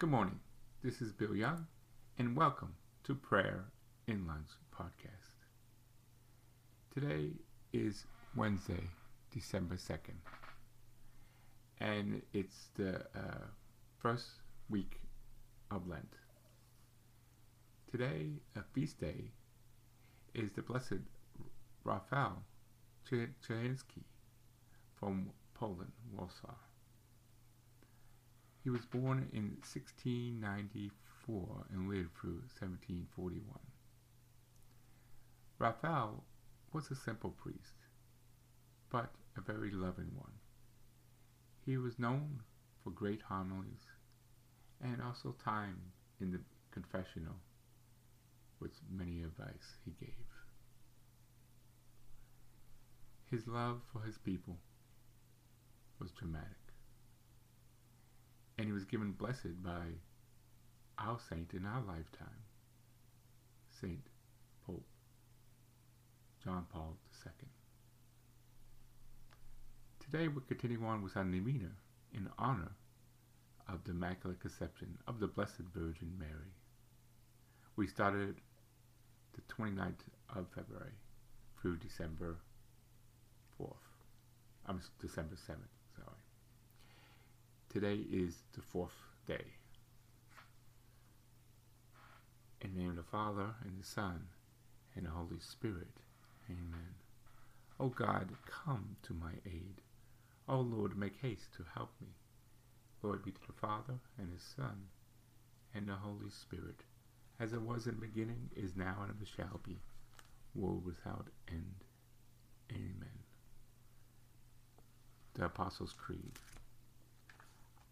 Good morning. This is Bill Young, and welcome to Prayer in Lunch podcast. Today is Wednesday, December 2nd, and it's the uh, first week of Lent. Today, a feast day, is the Blessed Raphael Czerniawski from Poland, Warsaw. He was born in 1694 and lived through 1741. Raphael was a simple priest, but a very loving one. He was known for great homilies and also time in the confessional with many advice he gave. His love for his people was dramatic and he was given blessed by our saint in our lifetime, Saint Pope John Paul II. Today we're continuing on with our novena in honor of the Immaculate Conception of the Blessed Virgin Mary. We started the 29th of February through December 4th. I'm December 7th. Today is the fourth day. In the name of the Father, and the Son, and the Holy Spirit. Amen. O God, come to my aid. O Lord, make haste to help me. Lord be to the Father, and His Son, and the Holy Spirit, as it was in the beginning, is now, and ever shall be, world without end. Amen. The Apostles' Creed.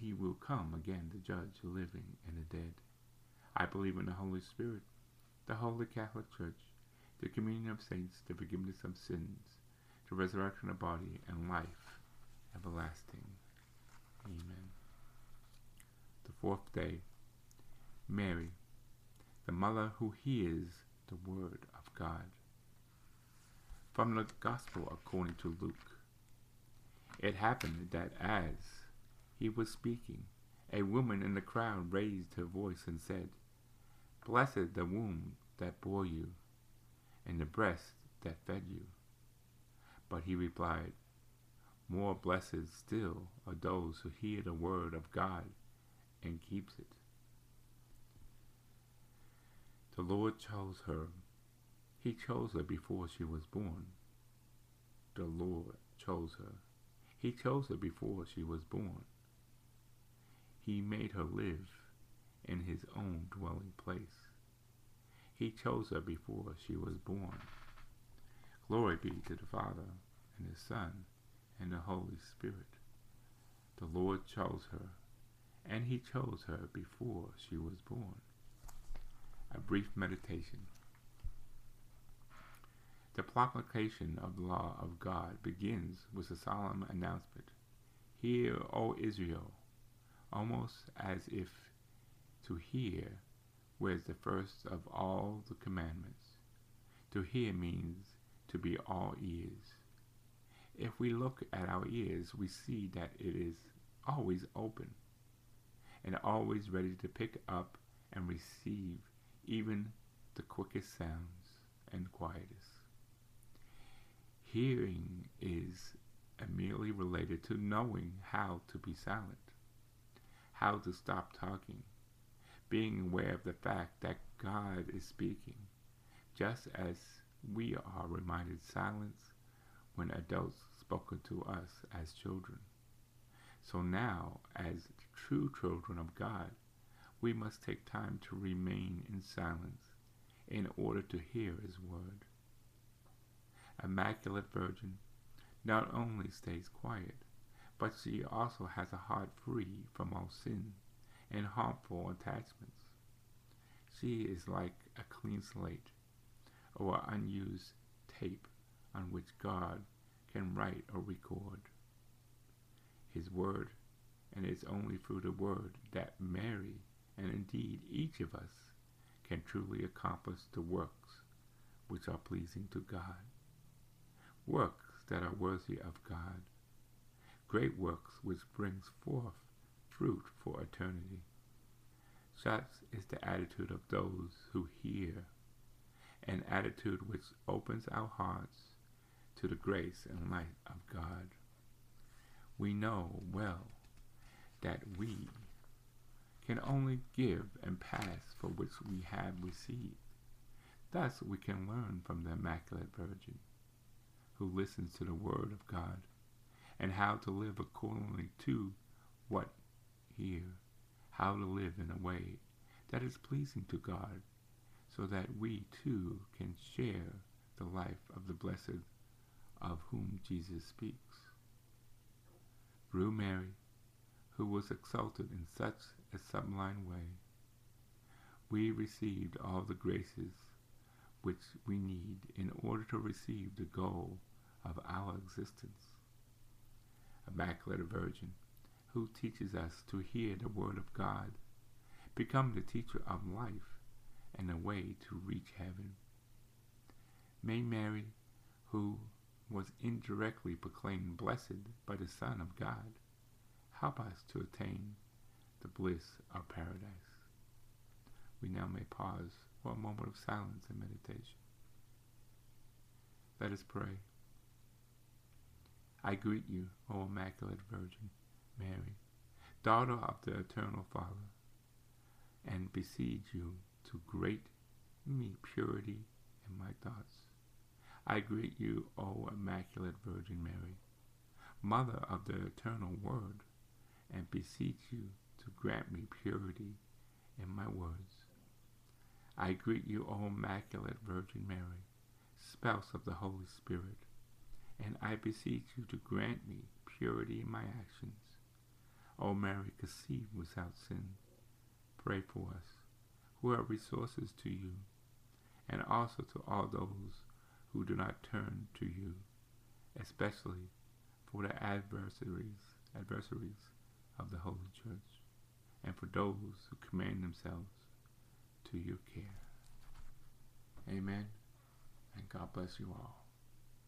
he will come again to judge the living and the dead. I believe in the Holy Spirit, the Holy Catholic Church, the communion of saints, the forgiveness of sins, the resurrection of body, and life everlasting. Amen. The fourth day, Mary, the mother who hears the word of God. From the Gospel according to Luke. It happened that as he was speaking, a woman in the crowd raised her voice and said, Blessed the womb that bore you, and the breast that fed you. But he replied, More blessed still are those who hear the word of God and keeps it. The Lord chose her. He chose her before she was born. The Lord chose her. He chose her before she was born. He made her live in his own dwelling place. He chose her before she was born. Glory be to the Father, and the Son, and the Holy Spirit. The Lord chose her, and he chose her before she was born. A brief meditation. The proclamation of the law of God begins with a solemn announcement. Hear, O Israel, almost as if to hear was the first of all the commandments. To hear means to be all ears. If we look at our ears, we see that it is always open and always ready to pick up and receive even the quickest sounds and quietest. Hearing is immediately related to knowing how to be silent how to stop talking, being aware of the fact that God is speaking, just as we are reminded silence when adults spoken to us as children. So now, as true children of God, we must take time to remain in silence in order to hear His word. Immaculate Virgin not only stays quiet, but she also has a heart free from all sin and harmful attachments. She is like a clean slate or unused tape on which God can write or record. His word, and it's only through the word that Mary, and indeed each of us, can truly accomplish the works which are pleasing to God. Works that are worthy of God. Great works which brings forth fruit for eternity. Such is the attitude of those who hear, an attitude which opens our hearts to the grace and light of God. We know well that we can only give and pass for which we have received. Thus we can learn from the Immaculate Virgin, who listens to the Word of God, and how to live accordingly to what here, how to live in a way that is pleasing to God, so that we too can share the life of the blessed of whom Jesus speaks. Through Mary, who was exalted in such a sublime way, we received all the graces which we need in order to receive the goal of our existence. Immaculate Virgin, who teaches us to hear the Word of God, become the teacher of life and the way to reach heaven. May Mary, who was indirectly proclaimed blessed by the Son of God, help us to attain the bliss of paradise. We now may pause for a moment of silence and meditation. Let us pray. I greet you, O Immaculate Virgin Mary, daughter of the Eternal Father, and beseech you to grant me purity in my thoughts. I greet you, O Immaculate Virgin Mary, Mother of the Eternal Word, and beseech you to grant me purity in my words. I greet you, O Immaculate Virgin Mary, spouse of the Holy Spirit, and I beseech you to grant me purity in my actions. O Mary, conceived without sin, pray for us, who are resources to you, and also to all those who do not turn to you, especially for the adversaries, adversaries of the Holy Church, and for those who commend themselves to your care. Amen. And God bless you all.